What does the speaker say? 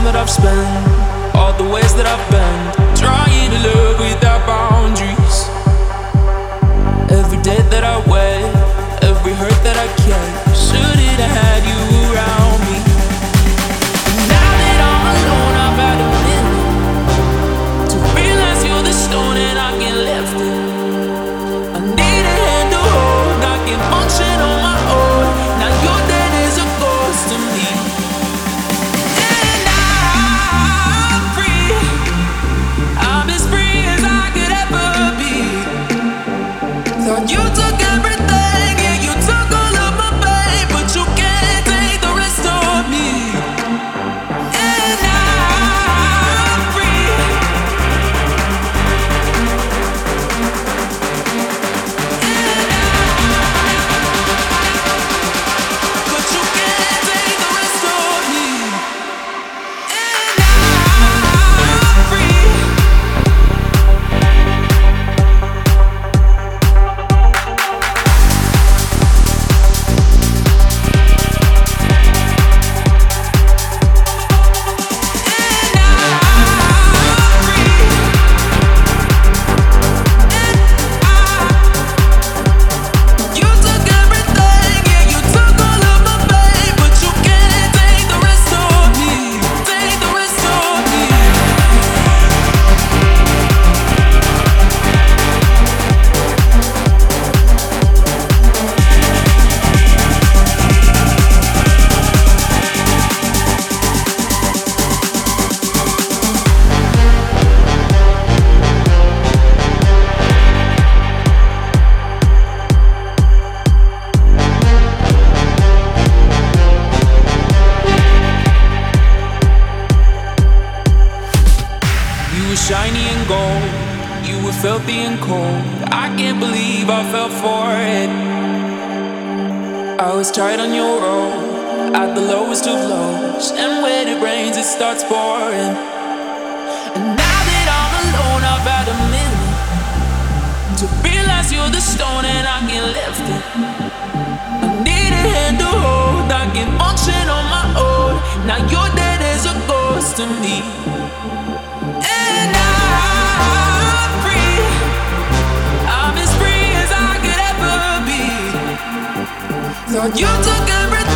Time that I've spent, all the ways that I've been, trying to live without boundaries. Every day that I wait, every hurt that I carry, filthy and cold. I can't believe I fell for it. I was tight on your road, at the lowest of lows, and when it rains, it starts pouring. And now that I'm alone, I've had a minute to realize you're the stone and I can lift it. I need a hand to hold, I can function on my own. Now you're dead as a ghost to me. Thought you took everything